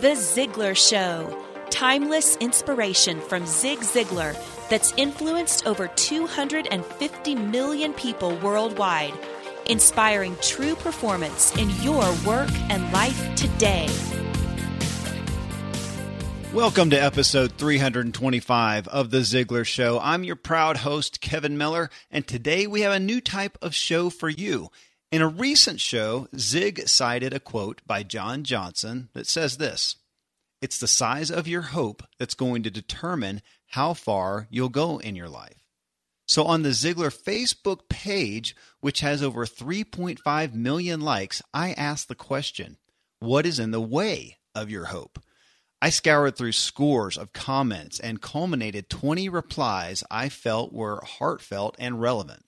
The Ziglar Show. Timeless inspiration from Zig Ziglar that's influenced over 250 million people worldwide, inspiring true performance in your work and life today. Welcome to episode 325 of The Ziglar Show. I'm your proud host, Kevin Miller, and today we have a new type of show for you. In a recent show, Zig cited a quote by John Johnson that says this It's the size of your hope that's going to determine how far you'll go in your life. So on the Ziglar Facebook page, which has over 3.5 million likes, I asked the question What is in the way of your hope? I scoured through scores of comments and culminated 20 replies I felt were heartfelt and relevant.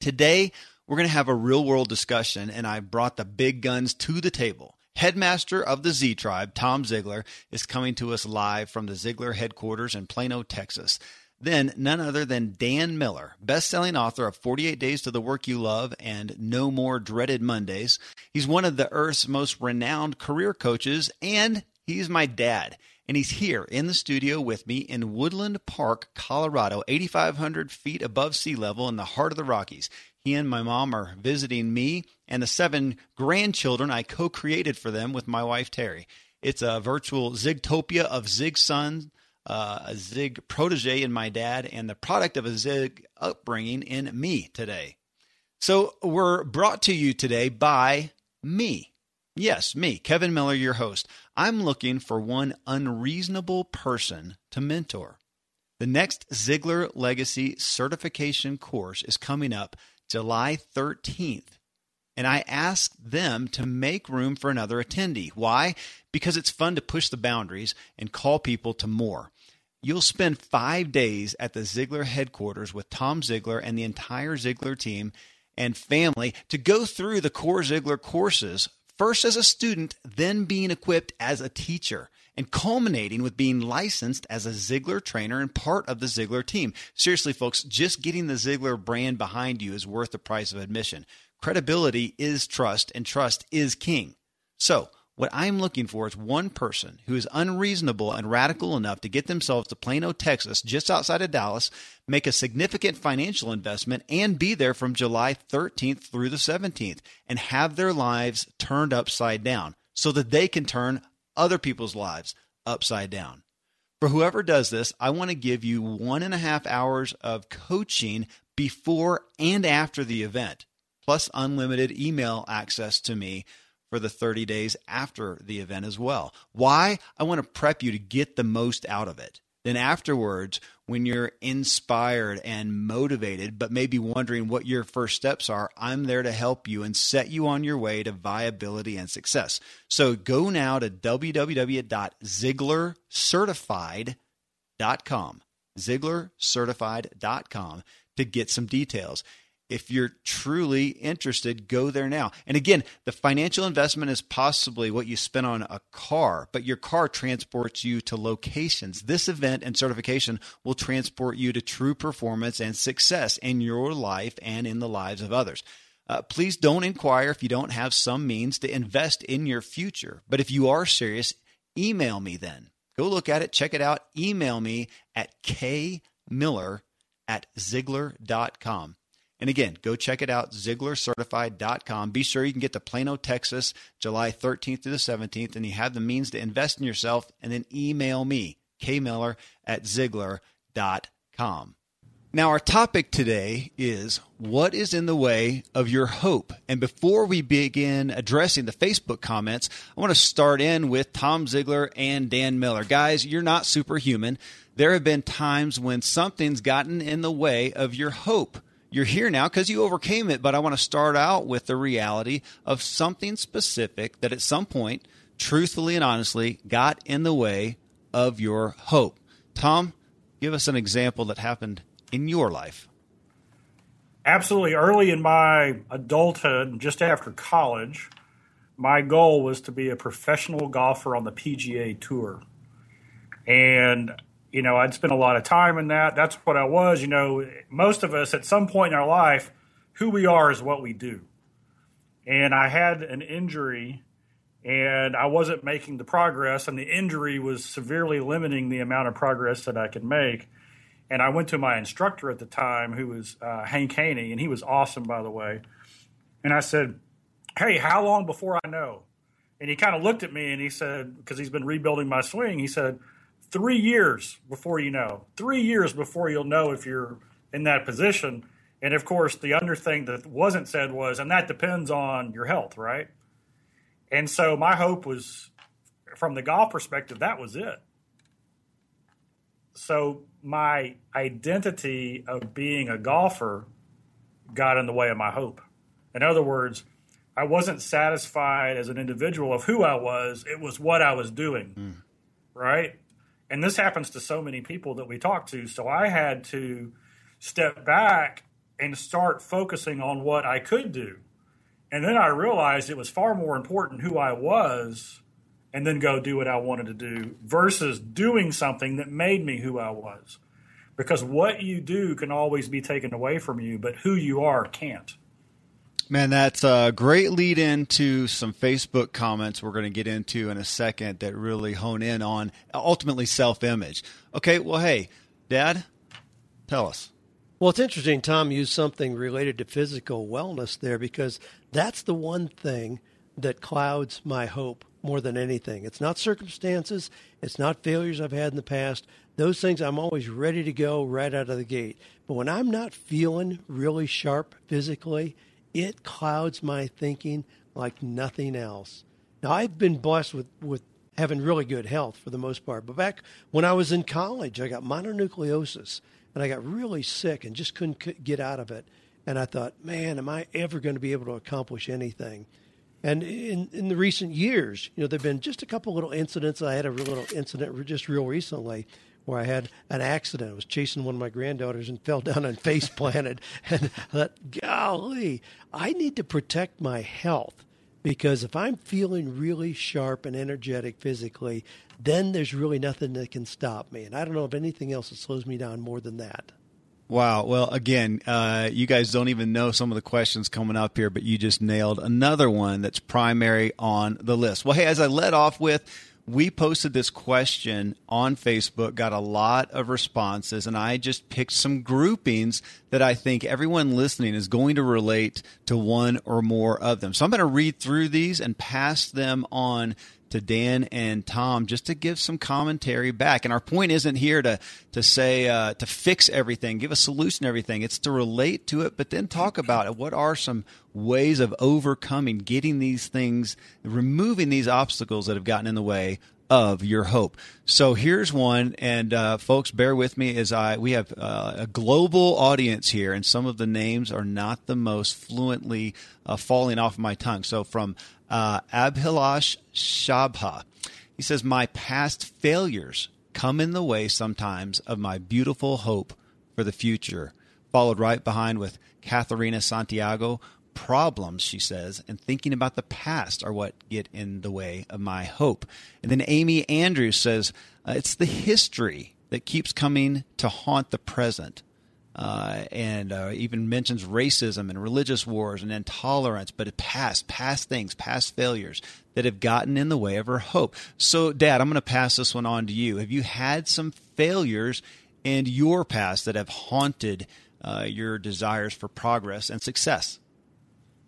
Today, we're going to have a real world discussion, and I brought the big guns to the table. Headmaster of the Z Tribe, Tom Ziglar, is coming to us live from the Ziglar headquarters in Plano, Texas. Then, none other than Dan Miller, best-selling author of 48 Days to the Work You Love and No More Dreaded Mondays. He's one of the Earth's most renowned career coaches, and he's my dad. And he's here in the studio with me in Woodland Park, Colorado, 8,500 feet above sea level in the heart of the Rockies. He and my mom are visiting me and the seven grandchildren I co created for them with my wife, Terry. It's a virtual Zigtopia of Zig son, uh, a Zig protege in my dad, and the product of a Zig upbringing in me today. So we're brought to you today by me. Yes, me, Kevin Miller, your host. I'm looking for one unreasonable person to mentor. The next Ziglar Legacy certification course is coming up July 13th. And I asked them to make room for another attendee. Why? Because it's fun to push the boundaries and call people to more. You'll spend five days at the Ziglar headquarters with Tom Ziglar and the entire Ziglar team and family to go through the core Ziglar courses, first as a student, then being equipped as a teacher and culminating with being licensed as a Ziglar trainer and part of the Ziglar team. Seriously, folks, just getting the Ziglar brand behind you is worth the price of admission. Credibility is trust, and trust is king. So, what I'm looking for is one person who is unreasonable and radical enough to get themselves to Plano, Texas, just outside of Dallas, make a significant financial investment, and be there from July 13th through the 17th and have their lives turned upside down so that they can turn other people's lives upside down. For whoever does this, I want to give you one and a half hours of coaching before and after the event, plus unlimited email access to me for the 30 days after the event as well. Why? I want to prep you to get the most out of it. Then afterwards, when you're inspired and motivated, but maybe wondering what your first steps are, I'm there to help you and set you on your way to viability and success. So go now to www.ziglarcertified.com. ZiglarCertified.com to get some details. If you're truly interested, go there now. And again, the financial investment is possibly what you spend on a car, but your car transports you to locations. This event and certification will transport you to true performance and success in your life and in the lives of others. Uh, please don't inquire if you don't have some means to invest in your future. But if you are serious, email me then. Go look at it, check it out. Email me at kmiller at Ziglar.com. And again, go check it out, ZiglarCertified.com. Be sure you can get to Plano, Texas, July 13th to the 17th, and you have the means to invest in yourself. And then email me, kmiller at Ziglar.com. Now, our topic today is what is in the way of your hope? And before we begin addressing the Facebook comments, I want to start in with Tom Ziglar and Dan Miller. Guys, you're not superhuman. There have been times when something's gotten in the way of your hope. You're here now because you overcame it, but I want to start out with the reality of something specific that at some point, truthfully and honestly, got in the way of your hope. Tom, give us an example that happened in your life? Absolutely. Early in my adulthood, just after college, my goal was to be a professional golfer on the PGA Tour. And, you know, I'd spent a lot of time in that. That's what I was. You know, most of us at some point in our life, who we are is what we do. And I had an injury and I wasn't making the progress, and the injury was severely limiting the amount of progress that I could make. And I went to my instructor at the time, who was uh, Hank Haney, and he was awesome, by the way. And I said, Hey, how long before I know? And he kind of looked at me and he said, because he's been rebuilding my swing, he said, Three years before you know, three years before you'll know if you're in that position. And of course, the other thing that wasn't said was, and that depends on your health, right? And so my hope was, from the golf perspective, that was it. So my identity of being a golfer got in the way of my hope. In other words, I wasn't satisfied as an individual of who I was, it was what I was doing. Mm. Right? And this happens to so many people that we talk to. So I had to step back and start focusing on what I could do. And then I realized it was far more important who I was and then go do what I wanted to do versus doing something that made me who I was. Because what you do can always be taken away from you, but who you are can't. Man, that's a great lead into some Facebook comments we're going to get into in a second that really hone in on ultimately self image. Okay, well, hey, Dad, tell us. Well, it's interesting. Tom used something related to physical wellness there because that's the one thing that clouds my hope more than anything. It's not circumstances, it's not failures I've had in the past. Those things I'm always ready to go right out of the gate. But when I'm not feeling really sharp physically, it clouds my thinking like nothing else. Now, I've been blessed with, with having really good health for the most part. But back when I was in college, I got mononucleosis and I got really sick and just couldn't get out of it. And I thought, man, am I ever going to be able to accomplish anything? And in, in the recent years, you know, there've been just a couple little incidents. I had a little incident just real recently where I had an accident. I was chasing one of my granddaughters and fell down and face planted. and I thought, golly, I need to protect my health because if I'm feeling really sharp and energetic physically, then there's really nothing that can stop me. And I don't know of anything else that slows me down more than that. Wow. Well, again, uh, you guys don't even know some of the questions coming up here, but you just nailed another one that's primary on the list. Well, hey, as I led off with, we posted this question on Facebook, got a lot of responses, and I just picked some groupings that I think everyone listening is going to relate to one or more of them. So I'm going to read through these and pass them on to Dan and Tom just to give some commentary back. And our point isn't here to to say uh, to fix everything, give a solution to everything. It's to relate to it, but then talk about it. What are some ways of overcoming, getting these things, removing these obstacles that have gotten in the way of your hope. So here's one, and uh, folks, bear with me as I we have uh, a global audience here, and some of the names are not the most fluently uh, falling off my tongue. So from uh, Abhilash Shabha. He says, My past failures come in the way sometimes of my beautiful hope for the future. followed right behind with Katharina Santiago. Problems, she says, and thinking about the past are what get in the way of my hope. And then Amy Andrews says, uh, it's the history that keeps coming to haunt the present. Uh, and uh, even mentions racism and religious wars and intolerance, but past, past things, past failures that have gotten in the way of her hope. So, Dad, I'm going to pass this one on to you. Have you had some failures in your past that have haunted uh, your desires for progress and success?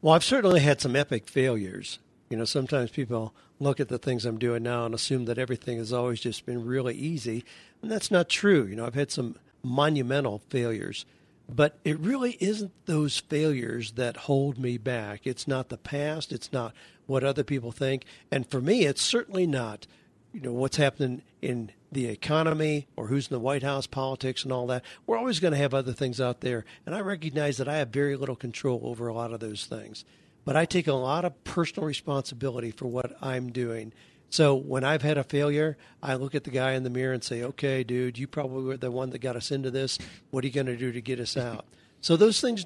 Well, I've certainly had some epic failures. You know, sometimes people look at the things I'm doing now and assume that everything has always just been really easy. And that's not true. You know, I've had some monumental failures. But it really isn't those failures that hold me back. It's not the past. It's not what other people think. And for me, it's certainly not, you know, what's happening in the economy or who's in the White House, politics, and all that. We're always going to have other things out there. And I recognize that I have very little control over a lot of those things. But I take a lot of personal responsibility for what I'm doing. So when I've had a failure, I look at the guy in the mirror and say, "Okay, dude, you probably were the one that got us into this. What are you going to do to get us out?" So those things,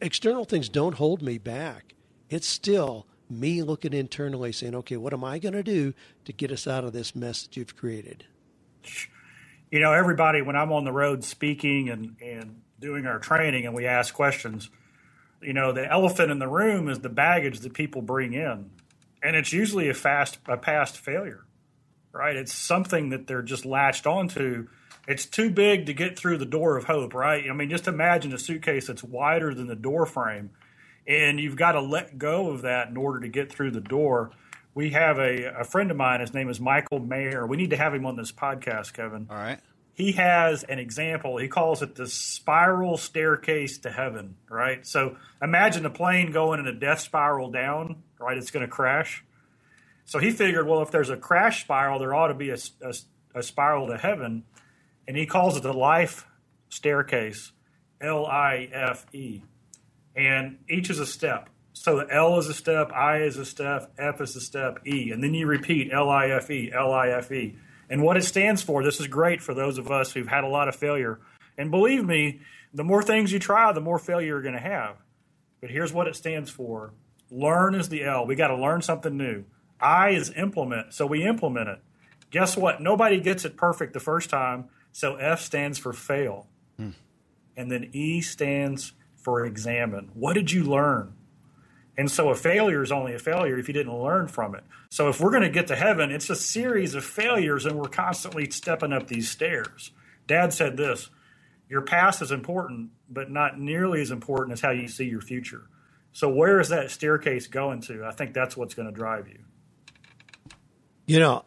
external things, don't hold me back. It's still me looking internally, saying, "Okay, what am I going to do to get us out of this mess that you've created?" You know, everybody, when I'm on the road speaking and and doing our training, and we ask questions, you know, the elephant in the room is the baggage that people bring in and it's usually a fast a past failure, right? It's something that they're just latched onto. It's too big to get through the door of hope, right? I mean, just imagine a suitcase that's wider than the door frame, and you've got to let go of that in order to get through the door. We have a, a friend of mine. His name is Michael Mayer. We need to have him on this podcast, Kevin. All right he has an example. He calls it the spiral staircase to heaven, right? So imagine a plane going in a death spiral down, right? It's going to crash. So he figured, well, if there's a crash spiral, there ought to be a, a, a spiral to heaven. And he calls it the life staircase, L I F E. And each is a step. So the L is a step, I is a step, F is a step, E. And then you repeat L I F E, L I F E and what it stands for. This is great for those of us who've had a lot of failure. And believe me, the more things you try, the more failure you're going to have. But here's what it stands for Learn is the L. We got to learn something new. I is implement, so we implement it. Guess what? Nobody gets it perfect the first time, so F stands for fail. Hmm. And then E stands for examine. What did you learn? And so a failure is only a failure if you didn't learn from it. So if we're going to get to heaven, it's a series of failures and we're constantly stepping up these stairs. Dad said this Your past is important, but not nearly as important as how you see your future. So where is that staircase going to? I think that's what's going to drive you. You know,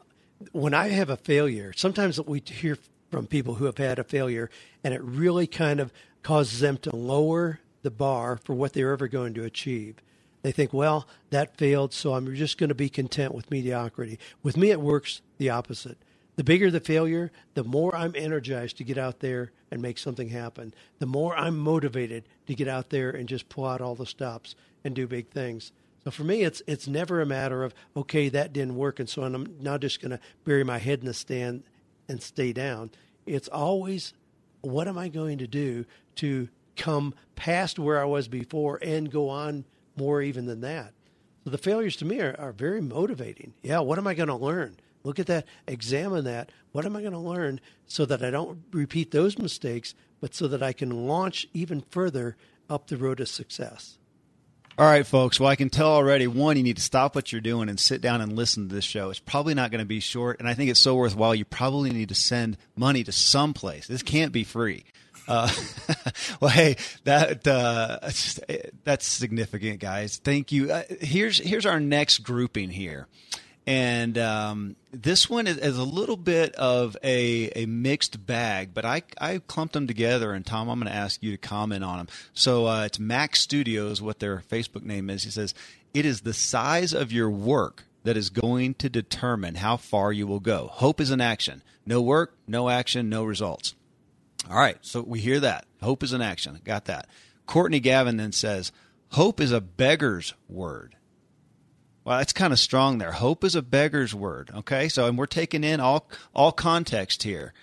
when I have a failure, sometimes we hear from people who have had a failure and it really kind of causes them to lower the bar for what they're ever going to achieve. They think, well, that failed, so I'm just going to be content with mediocrity. With me, it works the opposite. The bigger the failure, the more I'm energized to get out there and make something happen. The more I'm motivated to get out there and just pull out all the stops and do big things. So for me, it's it's never a matter of okay, that didn't work, and so I'm now just going to bury my head in the sand and stay down. It's always what am I going to do to come past where I was before and go on more even than that. So the failures to me are, are very motivating. Yeah, what am I going to learn? Look at that, examine that. What am I going to learn so that I don't repeat those mistakes, but so that I can launch even further up the road to success? All right, folks. Well, I can tell already one, you need to stop what you're doing and sit down and listen to this show. It's probably not going to be short, and I think it's so worthwhile. You probably need to send money to some place. This can't be free. Uh, well, hey, that uh, that's significant, guys. Thank you. Uh, here's here's our next grouping here, and um, this one is, is, a little bit of a, a mixed bag, but I I clumped them together. And Tom, I'm going to ask you to comment on them. So uh, it's Max Studios, what their Facebook name is. He says it is the size of your work that is going to determine how far you will go. Hope is an action. No work, no action, no results. All right, so we hear that. Hope is an action. Got that. Courtney Gavin then says, Hope is a beggar's word. Well, that's kind of strong there. Hope is a beggar's word. Okay, so and we're taking in all all context here.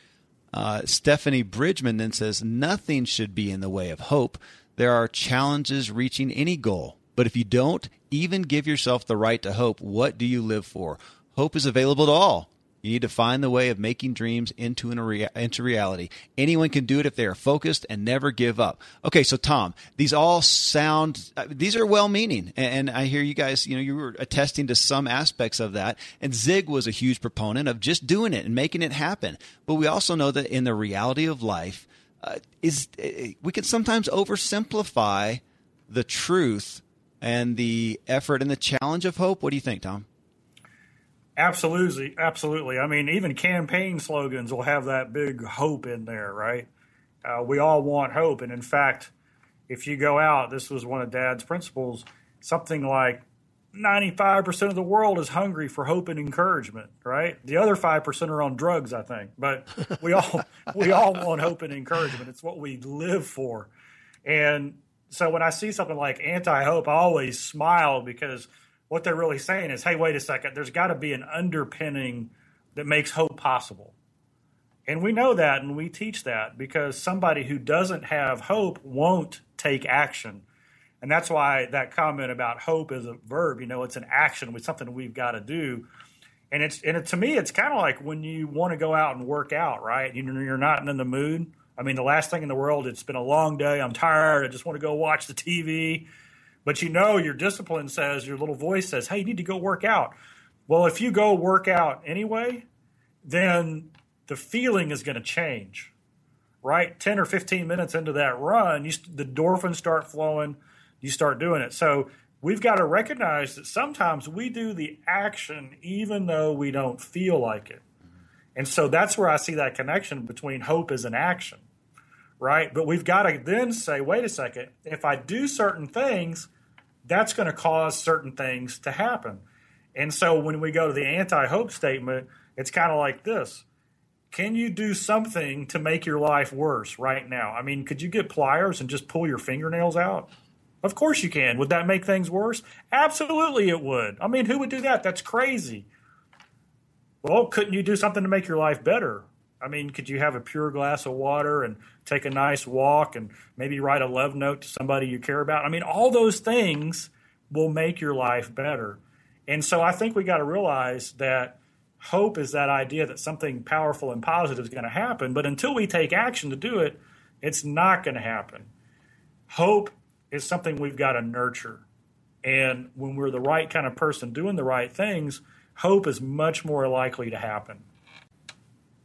Uh, Stephanie Bridgman then says, Nothing should be in the way of hope. There are challenges reaching any goal. But if you don't even give yourself the right to hope, what do you live for? Hope is available to all. You need to find the way of making dreams into an, into reality. Anyone can do it if they are focused and never give up. Okay, so Tom, these all sound uh, these are well-meaning, and, and I hear you guys. You know, you were attesting to some aspects of that. And Zig was a huge proponent of just doing it and making it happen. But we also know that in the reality of life, uh, is uh, we can sometimes oversimplify the truth and the effort and the challenge of hope. What do you think, Tom? Absolutely, absolutely. I mean, even campaign slogans will have that big hope in there, right? Uh, we all want hope, and in fact, if you go out, this was one of Dad's principles. Something like 95% of the world is hungry for hope and encouragement, right? The other 5% are on drugs, I think. But we all we all want hope and encouragement. It's what we live for. And so when I see something like anti-hope, I always smile because – what they're really saying is, hey, wait a second, there's got to be an underpinning that makes hope possible. And we know that and we teach that because somebody who doesn't have hope won't take action. And that's why that comment about hope is a verb, you know, it's an action, it's something we've got to do. And it's and it, to me, it's kind of like when you want to go out and work out, right? You know, you're not in the mood. I mean, the last thing in the world, it's been a long day. I'm tired. I just want to go watch the TV. But you know, your discipline says, your little voice says, hey, you need to go work out. Well, if you go work out anyway, then the feeling is going to change, right? 10 or 15 minutes into that run, you, the endorphins start flowing, you start doing it. So we've got to recognize that sometimes we do the action even though we don't feel like it. And so that's where I see that connection between hope as an action, right? But we've got to then say, wait a second, if I do certain things, that's going to cause certain things to happen. And so when we go to the anti hope statement, it's kind of like this Can you do something to make your life worse right now? I mean, could you get pliers and just pull your fingernails out? Of course you can. Would that make things worse? Absolutely it would. I mean, who would do that? That's crazy. Well, couldn't you do something to make your life better? I mean, could you have a pure glass of water and take a nice walk and maybe write a love note to somebody you care about? I mean, all those things will make your life better. And so I think we got to realize that hope is that idea that something powerful and positive is going to happen. But until we take action to do it, it's not going to happen. Hope is something we've got to nurture. And when we're the right kind of person doing the right things, hope is much more likely to happen.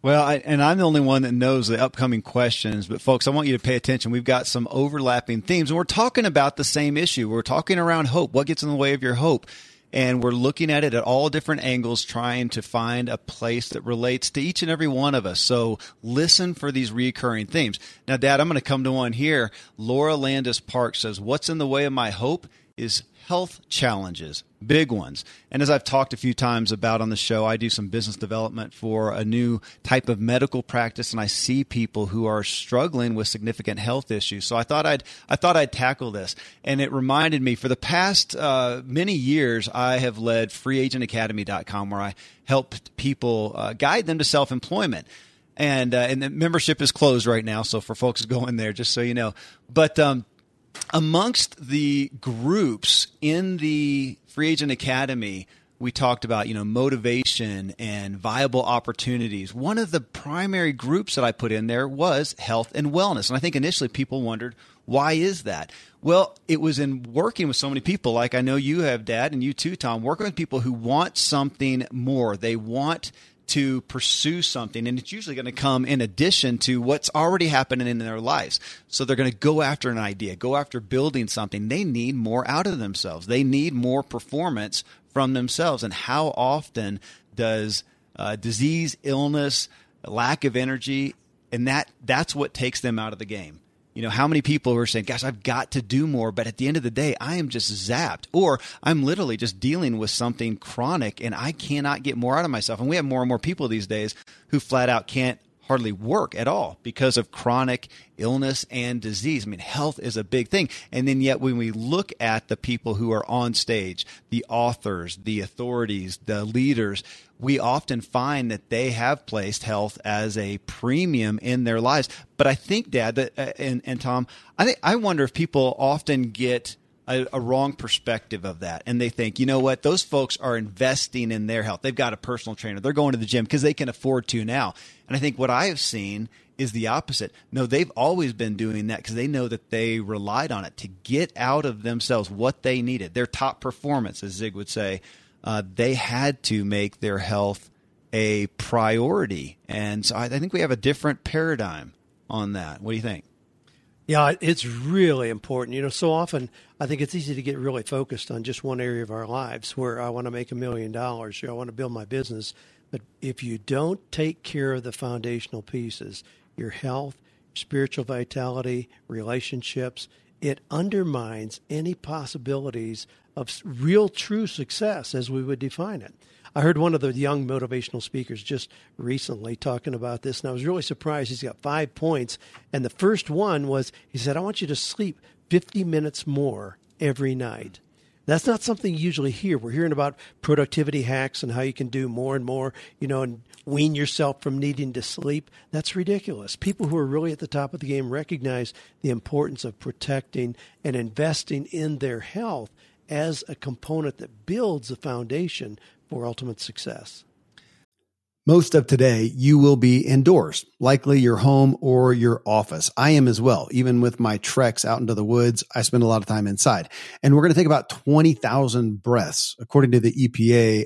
Well, I, and I'm the only one that knows the upcoming questions, but folks, I want you to pay attention. We've got some overlapping themes, and we're talking about the same issue. We're talking around hope. What gets in the way of your hope? And we're looking at it at all different angles, trying to find a place that relates to each and every one of us. So listen for these recurring themes. Now, Dad, I'm going to come to one here. Laura Landis Park says, What's in the way of my hope is health challenges, big ones. And as I've talked a few times about on the show, I do some business development for a new type of medical practice, and I see people who are struggling with significant health issues. So I thought I'd I thought I'd tackle this, and it reminded me for the past uh, many years I have led FreeAgentAcademy.com, where I help people uh, guide them to self employment and uh, and the membership is closed right now. So for folks going there, just so you know, but um, amongst the groups in the Free Agent Academy, we talked about you know motivation and viable opportunities. One of the primary groups that I put in there was health and wellness, and I think initially people wondered why is that. Well, it was in working with so many people, like I know you have, Dad, and you too, Tom, working with people who want something more. They want to pursue something and it's usually going to come in addition to what's already happening in their lives. So they're going to go after an idea go after building something. They need more out of themselves. They need more performance from themselves. And how often does uh, disease illness lack of energy and that that's what takes them out of the game you know, how many people are saying, gosh, I've got to do more, but at the end of the day, I am just zapped, or I'm literally just dealing with something chronic and I cannot get more out of myself. And we have more and more people these days who flat out can't hardly work at all because of chronic illness and disease. I mean, health is a big thing. And then yet when we look at the people who are on stage, the authors, the authorities, the leaders, we often find that they have placed health as a premium in their lives. But I think, Dad, that uh, and, and Tom, I think I wonder if people often get a, a, wrong perspective of that. And they think, you know what, those folks are investing in their health. They've got a personal trainer. They're going to the gym because they can afford to now. And I think what I have seen is the opposite. No, they've always been doing that because they know that they relied on it to get out of themselves what they needed. Their top performance, as Zig would say, uh, they had to make their health a priority. And so I, I think we have a different paradigm on that. What do you think? Yeah, it's really important. You know, so often I think it's easy to get really focused on just one area of our lives where I want to make a million dollars or I want to build my business. But if you don't take care of the foundational pieces, your health, spiritual vitality, relationships, it undermines any possibilities of real true success as we would define it. I heard one of the young motivational speakers just recently talking about this, and I was really surprised. He's got five points, and the first one was he said, I want you to sleep 50 minutes more every night. That's not something you usually hear. We're hearing about productivity hacks and how you can do more and more, you know, and wean yourself from needing to sleep. That's ridiculous. People who are really at the top of the game recognize the importance of protecting and investing in their health as a component that builds a foundation for ultimate success. Most of today, you will be indoors, likely your home or your office. I am as well. Even with my treks out into the woods, I spend a lot of time inside. And we're going to take about 20,000 breaths. According to the EPA,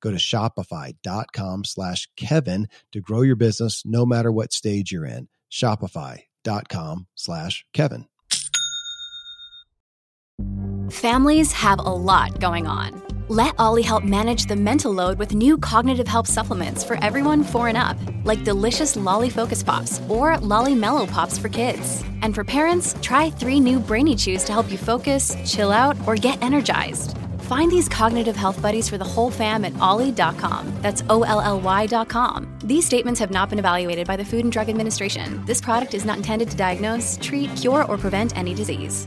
Go to shopify.com slash Kevin to grow your business no matter what stage you're in. Shopify.com slash Kevin. Families have a lot going on. Let OLLY help manage the mental load with new cognitive help supplements for everyone four and up, like delicious Lolly Focus Pops or Lolly Mellow Pops for kids. And for parents, try three new Brainy Chews to help you focus, chill out, or get energized. Find these cognitive health buddies for the whole fam at olly.com. That's O L L Y.com. These statements have not been evaluated by the Food and Drug Administration. This product is not intended to diagnose, treat, cure, or prevent any disease.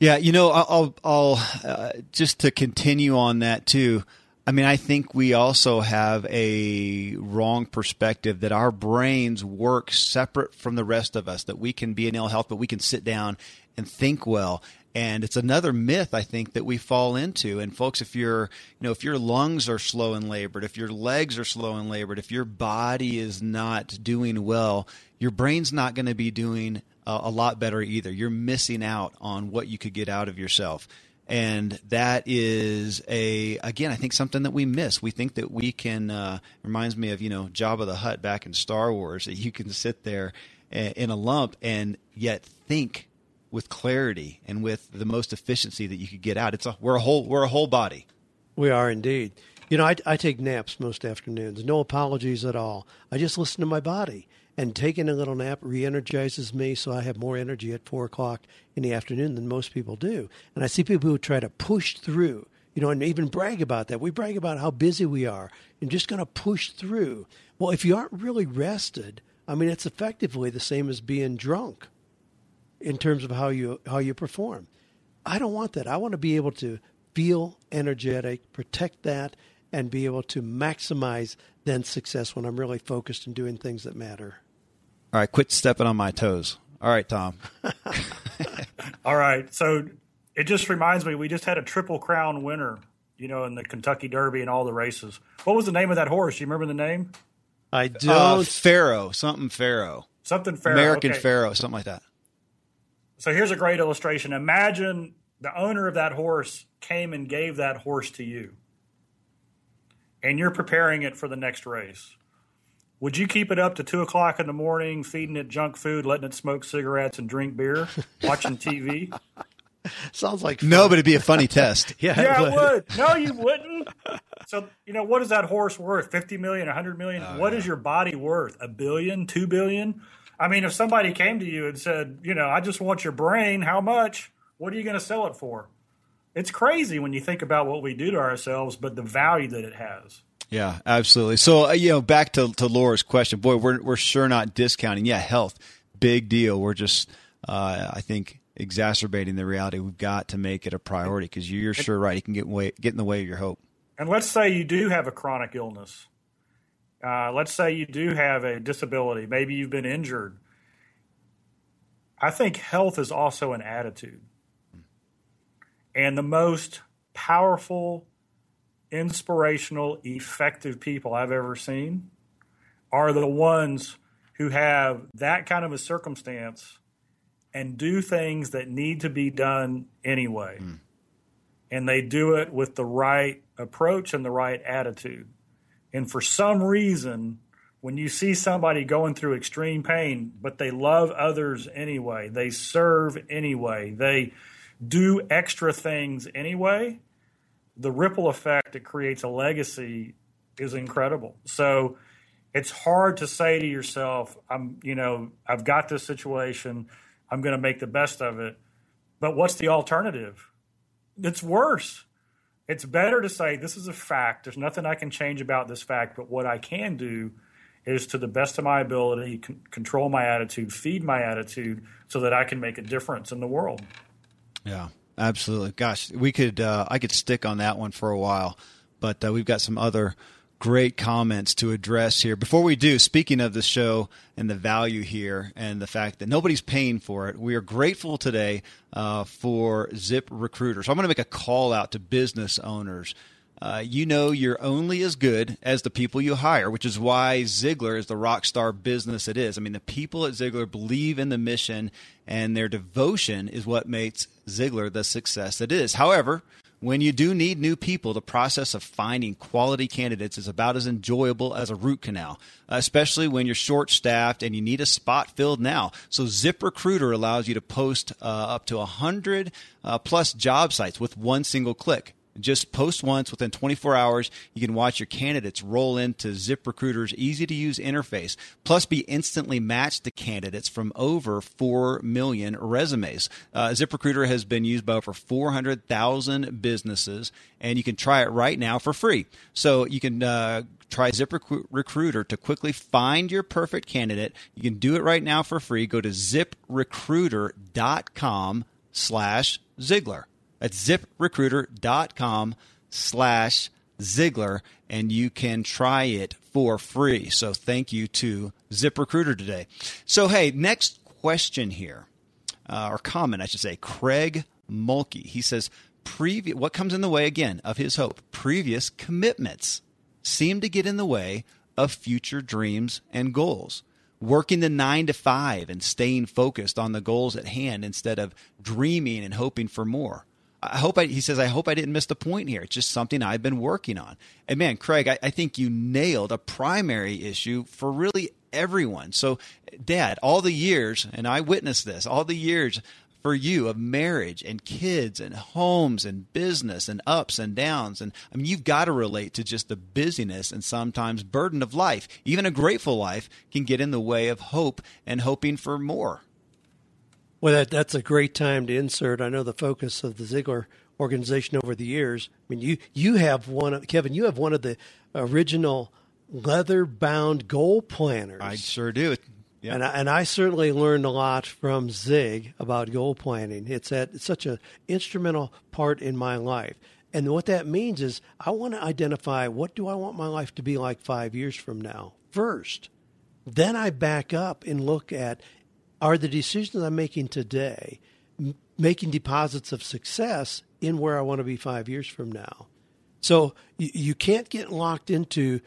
Yeah, you know, I'll, I'll uh, just to continue on that too. I mean, I think we also have a wrong perspective that our brains work separate from the rest of us, that we can be in ill health, but we can sit down and think well. And it's another myth I think that we fall into. And folks, if your you know if your lungs are slow and labored, if your legs are slow and labored, if your body is not doing well, your brain's not going to be doing a, a lot better either. You're missing out on what you could get out of yourself and that is a again i think something that we miss we think that we can uh, reminds me of you know jabba the hutt back in star wars that you can sit there in a lump and yet think with clarity and with the most efficiency that you could get out. It's a we're a whole we're a whole body. We are indeed. You know, I, I take naps most afternoons. No apologies at all. I just listen to my body. And taking a little nap re-energizes me, so I have more energy at four o'clock in the afternoon than most people do. And I see people who try to push through, you know, and even brag about that. We brag about how busy we are and just going to push through. Well, if you aren't really rested, I mean, it's effectively the same as being drunk in terms of how you how you perform. I don't want that. I want to be able to feel energetic, protect that, and be able to maximize then success when I'm really focused and doing things that matter. All right, quit stepping on my toes. All right, Tom. All right. So it just reminds me, we just had a triple crown winner, you know, in the Kentucky Derby and all the races. What was the name of that horse? Do you remember the name? I Uh, don't. Pharaoh, something Pharaoh, Something Pharaoh. American okay. Pharaoh, something like that. So here's a great illustration. Imagine the owner of that horse came and gave that horse to you, and you're preparing it for the next race. Would you keep it up to two o'clock in the morning, feeding it junk food, letting it smoke cigarettes and drink beer, watching TV? Sounds like No, but it'd be a funny test. yeah, yeah, it it would. No, you wouldn't. So, you know, what is that horse worth? 50 million, 100 million? What is your body worth? A billion, two billion? I mean, if somebody came to you and said, you know, I just want your brain, how much? What are you going to sell it for? It's crazy when you think about what we do to ourselves, but the value that it has. Yeah, absolutely. So uh, you know, back to to Laura's question, boy, we're we're sure not discounting. Yeah, health, big deal. We're just, uh, I think, exacerbating the reality. We've got to make it a priority because you're sure right. It can get way, get in the way of your hope. And let's say you do have a chronic illness. Uh, let's say you do have a disability. Maybe you've been injured. I think health is also an attitude. And the most powerful, inspirational, effective people I've ever seen are the ones who have that kind of a circumstance and do things that need to be done anyway. And they do it with the right approach and the right attitude. And for some reason, when you see somebody going through extreme pain, but they love others anyway, they serve anyway, they do extra things anyway, the ripple effect it creates a legacy is incredible. So it's hard to say to yourself, I'm, you know, I've got this situation, I'm going to make the best of it. But what's the alternative? It's worse. It's better to say, this is a fact. There's nothing I can change about this fact, but what I can do is to the best of my ability, con- control my attitude, feed my attitude so that I can make a difference in the world. Yeah, absolutely. Gosh, we could uh, I could stick on that one for a while, but uh, we've got some other great comments to address here. Before we do, speaking of the show and the value here and the fact that nobody's paying for it, we are grateful today uh, for Zip Recruiter. So I'm going to make a call out to business owners. Uh, you know you're only as good as the people you hire, which is why Ziglar is the rock star business it is. I mean, the people at Ziglar believe in the mission, and their devotion is what makes Ziglar the success it is. However, when you do need new people, the process of finding quality candidates is about as enjoyable as a root canal, especially when you're short staffed and you need a spot filled now. So ZipRecruiter allows you to post uh, up to 100 uh, plus job sites with one single click. Just post once within 24 hours. You can watch your candidates roll into ZipRecruiter's easy to use interface, plus be instantly matched to candidates from over 4 million resumes. Uh, ZipRecruiter has been used by over 400,000 businesses, and you can try it right now for free. So you can uh, try ZipRecruiter to quickly find your perfect candidate. You can do it right now for free. Go to ziprecruiter.com slash Ziglar. That's ziprecruiter.com slash Ziglar, and you can try it for free. So thank you to ZipRecruiter today. So, hey, next question here, uh, or comment, I should say. Craig Mulkey. He says, Previ- what comes in the way again of his hope? Previous commitments seem to get in the way of future dreams and goals. Working the nine to five and staying focused on the goals at hand instead of dreaming and hoping for more. I hope I, he says, I hope I didn't miss the point here. It's just something I've been working on. And man, Craig, I, I think you nailed a primary issue for really everyone. So, Dad, all the years, and I witnessed this, all the years for you of marriage and kids and homes and business and ups and downs. And I mean, you've got to relate to just the busyness and sometimes burden of life. Even a grateful life can get in the way of hope and hoping for more. Well, that, that's a great time to insert. I know the focus of the Ziglar organization over the years. I mean, you you have one of Kevin. You have one of the original leather bound goal planners. I sure do. Yep. And, I, and I certainly learned a lot from Zig about goal planning. It's, at, it's such an instrumental part in my life. And what that means is I want to identify what do I want my life to be like five years from now first. Then I back up and look at are the decisions I'm making today making deposits of success in where I want to be five years from now. So you, you can't get locked into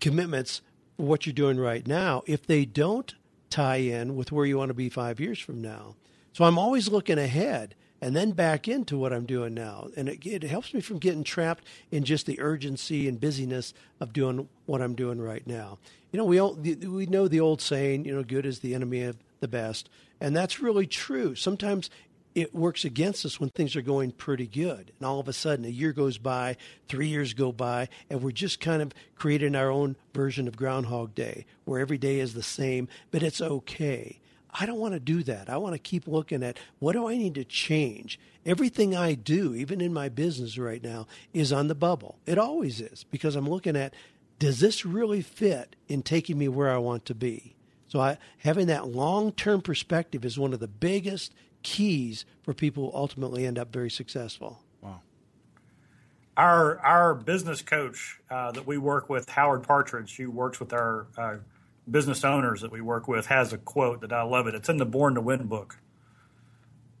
commitments for what you're doing right now if they don't tie in with where you want to be five years from now. So I'm always looking ahead and then back into what I'm doing now. And it, it, helps me from getting trapped in just the urgency and busyness of doing what I'm doing right now. You know, we all, we know the old saying, you know, good is the enemy of the best. And that's really true. Sometimes it works against us when things are going pretty good. And all of a sudden, a year goes by, three years go by, and we're just kind of creating our own version of Groundhog Day, where every day is the same, but it's okay. I don't want to do that. I want to keep looking at what do I need to change. Everything I do, even in my business right now, is on the bubble. It always is because I'm looking at does this really fit in taking me where I want to be? So I, having that long-term perspective is one of the biggest keys for people who ultimately end up very successful. Wow. Our our business coach uh, that we work with, Howard Partridge, who works with our uh, business owners that we work with, has a quote that I love it. It's in the Born to Win book.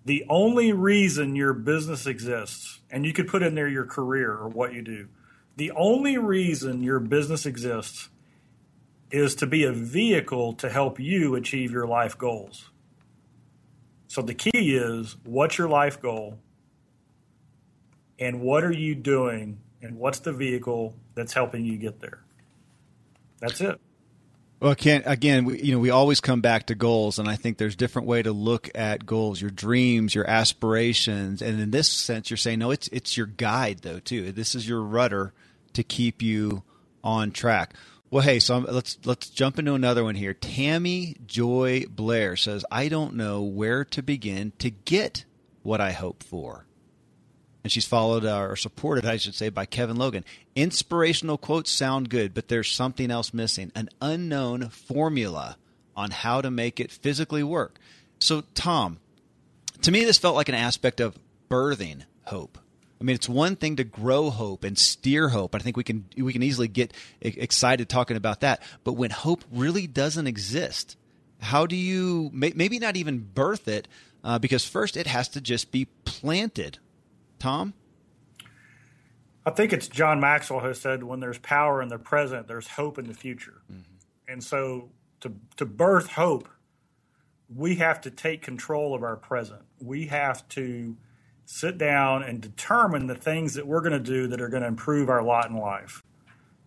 The only reason your business exists, and you could put in there your career or what you do, the only reason your business exists is to be a vehicle to help you achieve your life goals. So the key is what's your life goal? And what are you doing? And what's the vehicle that's helping you get there? That's it. Well, Ken, again, we, you know, we always come back to goals, and I think there's different way to look at goals, your dreams, your aspirations, and in this sense, you're saying no, it's it's your guide though too. This is your rudder to keep you on track. Well, hey, so I'm, let's let's jump into another one here. Tammy Joy Blair says, "I don't know where to begin to get what I hope for." And she's followed uh, or supported, I should say, by Kevin Logan. Inspirational quotes sound good, but there's something else missing an unknown formula on how to make it physically work. So, Tom, to me, this felt like an aspect of birthing hope. I mean, it's one thing to grow hope and steer hope. I think we can we can easily get excited talking about that. But when hope really doesn't exist, how do you maybe not even birth it? Uh, because first it has to just be planted. Tom. I think it's John Maxwell who said, "When there's power in the present, there's hope in the future." Mm-hmm. And so, to to birth hope, we have to take control of our present. We have to sit down and determine the things that we're going to do that are going to improve our lot in life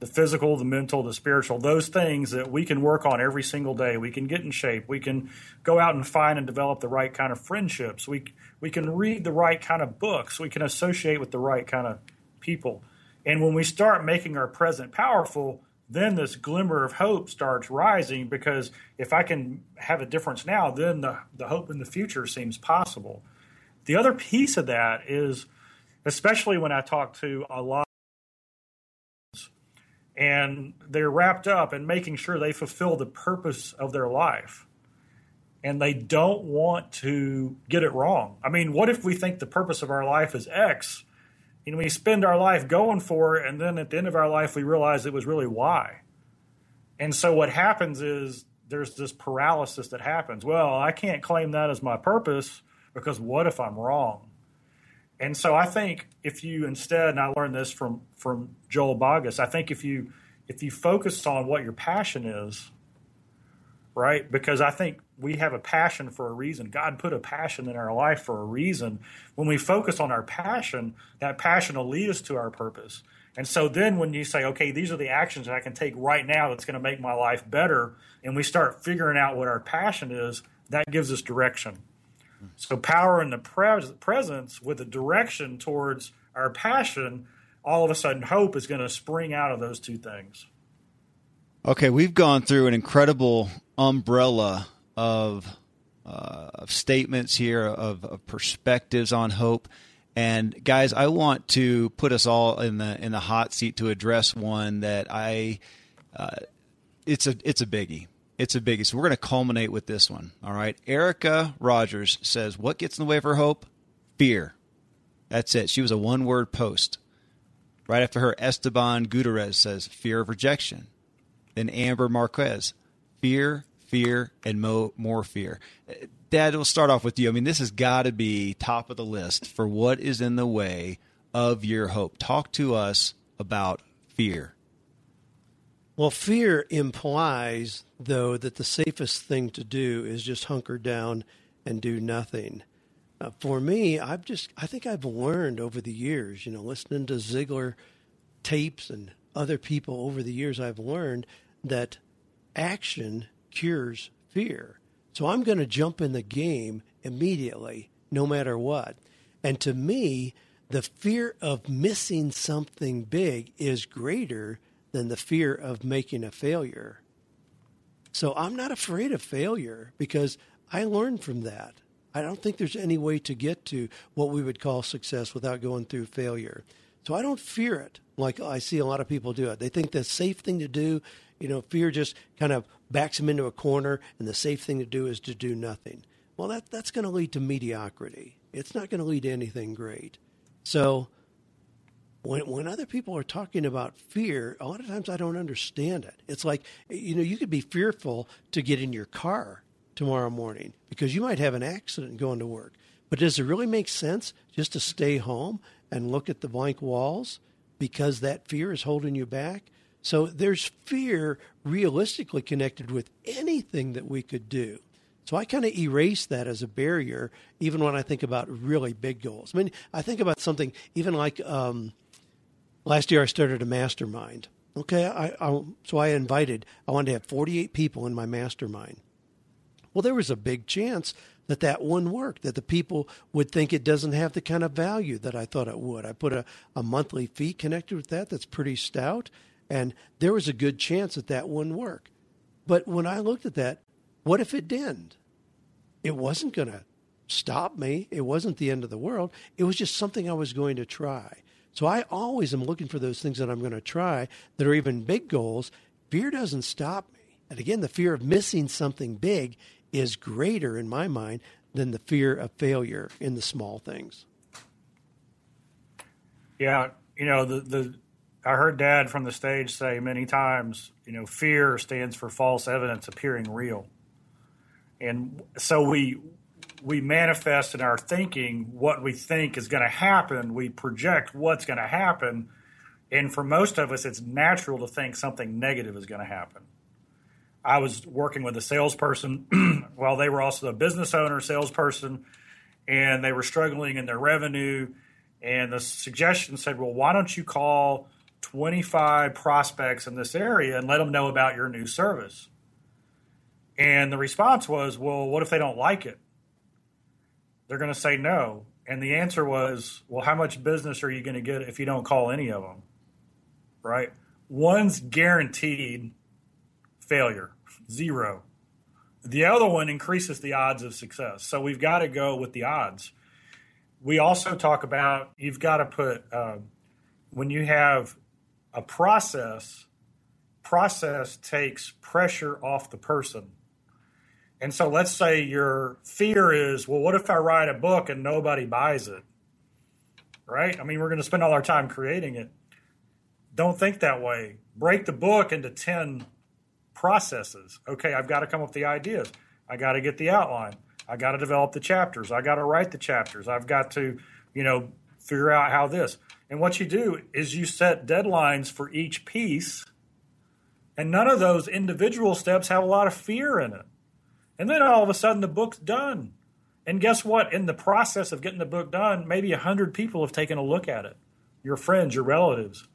the physical, the mental, the spiritual, those things that we can work on every single day. We can get in shape. We can go out and find and develop the right kind of friendships. We, we can read the right kind of books. We can associate with the right kind of people. And when we start making our present powerful, then this glimmer of hope starts rising because if I can have a difference now, then the, the hope in the future seems possible. The other piece of that is, especially when I talk to a lot, and they're wrapped up in making sure they fulfill the purpose of their life. And they don't want to get it wrong. I mean, what if we think the purpose of our life is X, and we spend our life going for it, and then at the end of our life, we realize it was really Y? And so what happens is there's this paralysis that happens. Well, I can't claim that as my purpose because what if I'm wrong? And so I think if you instead, and I learned this from from Joel Boggess, I think if you if you focus on what your passion is, right? Because I think we have a passion for a reason. God put a passion in our life for a reason. When we focus on our passion, that passion will lead us to our purpose. And so then when you say, okay, these are the actions that I can take right now that's going to make my life better, and we start figuring out what our passion is, that gives us direction. So power in the pres- presence with a direction towards our passion, all of a sudden hope is going to spring out of those two things. Okay, we've gone through an incredible umbrella of, uh, of statements here, of, of, perspectives on hope. And guys, I want to put us all in the in the hot seat to address one that I, uh, it's a it's a biggie. It's a biggie. So we're going to culminate with this one. All right. Erica Rogers says, "What gets in the way of her hope? Fear." That's it. She was a one word post. Right after her, Esteban Gutierrez says, "Fear of rejection." Then Amber Marquez, fear, fear, and mo- more fear. Dad, we'll start off with you. I mean, this has got to be top of the list for what is in the way of your hope. Talk to us about fear. Well, fear implies, though, that the safest thing to do is just hunker down and do nothing. Uh, for me, I've just, I think I've learned over the years, you know, listening to Ziglar tapes and other people over the years, I've learned that action cures fear. So I'm going to jump in the game immediately, no matter what. And to me, the fear of missing something big is greater than the fear of making a failure. So I'm not afraid of failure because I learned from that. I don't think there's any way to get to what we would call success without going through failure. So I don't fear it like I see a lot of people do it. They think the safe thing to do you know, fear just kind of backs them into a corner, and the safe thing to do is to do nothing. Well, that that's going to lead to mediocrity. It's not going to lead to anything great. So, when when other people are talking about fear, a lot of times I don't understand it. It's like you know, you could be fearful to get in your car tomorrow morning because you might have an accident going to work. But does it really make sense just to stay home and look at the blank walls because that fear is holding you back? So there's fear realistically connected with anything that we could do. So I kind of erase that as a barrier, even when I think about really big goals. I mean, I think about something even like um, last year I started a mastermind. Okay, I, I, so I invited, I wanted to have 48 people in my mastermind. Well, there was a big chance that that wouldn't work, that the people would think it doesn't have the kind of value that I thought it would. I put a, a monthly fee connected with that that's pretty stout and there was a good chance that that wouldn't work. But when I looked at that, what if it didn't? It wasn't going to stop me. It wasn't the end of the world. It was just something I was going to try. So I always am looking for those things that I'm going to try that are even big goals. Fear doesn't stop me. And again, the fear of missing something big is greater in my mind than the fear of failure in the small things. Yeah, you know, the the I heard Dad from the stage say many times, you know, fear stands for false evidence appearing real, and so we we manifest in our thinking what we think is going to happen. We project what's going to happen, and for most of us, it's natural to think something negative is going to happen. I was working with a salesperson while they were also a business owner, salesperson, and they were struggling in their revenue. And the suggestion said, well, why don't you call 25 prospects in this area and let them know about your new service. And the response was, well, what if they don't like it? They're going to say no. And the answer was, well, how much business are you going to get if you don't call any of them? Right? One's guaranteed failure, zero. The other one increases the odds of success. So we've got to go with the odds. We also talk about you've got to put, uh, when you have a process process takes pressure off the person. And so let's say your fear is, well, what if I write a book and nobody buys it? right? I mean, we're going to spend all our time creating it. Don't think that way. Break the book into 10 processes. Okay, I've got to come up with the ideas. I got to get the outline. I got to develop the chapters. I got to write the chapters. I've got to, you know, figure out how this. And what you do is you set deadlines for each piece, and none of those individual steps have a lot of fear in it. And then all of a sudden the book's done. And guess what? In the process of getting the book done, maybe a hundred people have taken a look at it. Your friends, your relatives.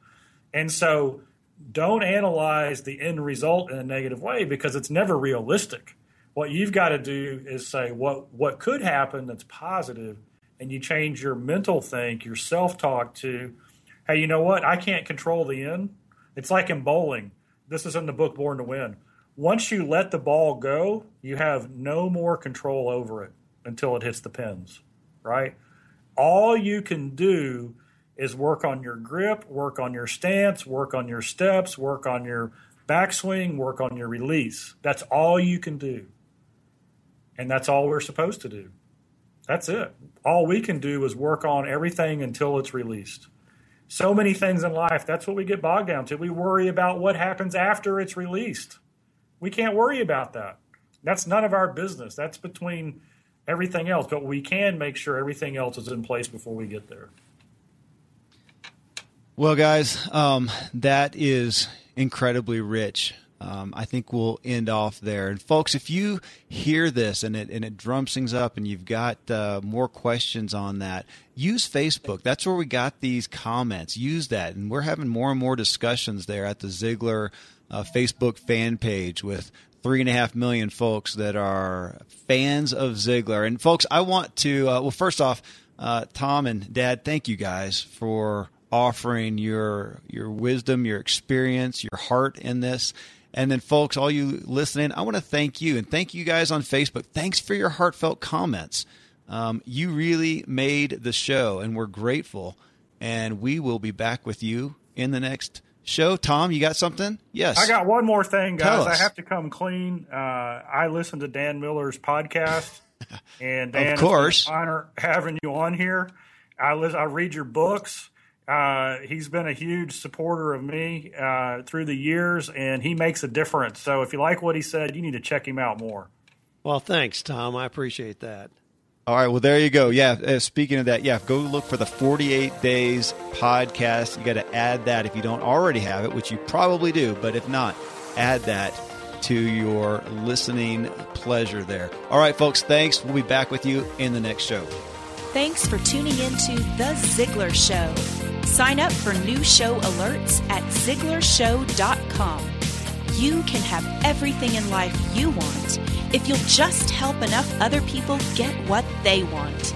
And so don't analyze the end result in a negative way because it's never realistic. What you've got to do is say what what could happen that's positive and you change your mental think, your self-talk to hey, you know what? I can't control the end. It's like in bowling. This is in the book Born to Win. Once you let the ball go, you have no more control over it until it hits the pins, right? All you can do is work on your grip, work on your stance, work on your steps, work on your backswing, work on your release. That's all you can do. And that's all we're supposed to do. That's it. All we can do is work on everything until it's released. So many things in life, that's what we get bogged down to. We worry about what happens after it's released. We can't worry about that. That's none of our business. That's between everything else, but we can make sure everything else is in place before we get there. Well, guys, um, that is incredibly rich. Um, I think we'll end off there. And folks, if you hear this and it and it drums things up, and you've got uh, more questions on that, use Facebook. That's where we got these comments. Use that, and we're having more and more discussions there at the Ziglar uh, Facebook fan page with three and a half million folks that are fans of Ziglar. And folks, I want to uh, well, first off, uh, Tom and Dad, thank you guys for offering your your wisdom, your experience, your heart in this. And then, folks, all you listening, I want to thank you and thank you guys on Facebook. Thanks for your heartfelt comments. Um, you really made the show, and we're grateful. And we will be back with you in the next show. Tom, you got something? Yes. I got one more thing, guys. I have to come clean. Uh, I listen to Dan Miller's podcast, and Dan, of course, honor having you on here. I listen, I read your books. Uh, he's been a huge supporter of me uh, through the years, and he makes a difference. So if you like what he said, you need to check him out more. Well, thanks, Tom. I appreciate that. All right, well, there you go. Yeah, uh, speaking of that, yeah, go look for the 48 Days podcast. You got to add that if you don't already have it, which you probably do, but if not, add that to your listening pleasure there. All right, folks, thanks. We'll be back with you in the next show. Thanks for tuning in to The Ziglar Show. Sign up for new show alerts at ZiglarShow.com. You can have everything in life you want if you'll just help enough other people get what they want.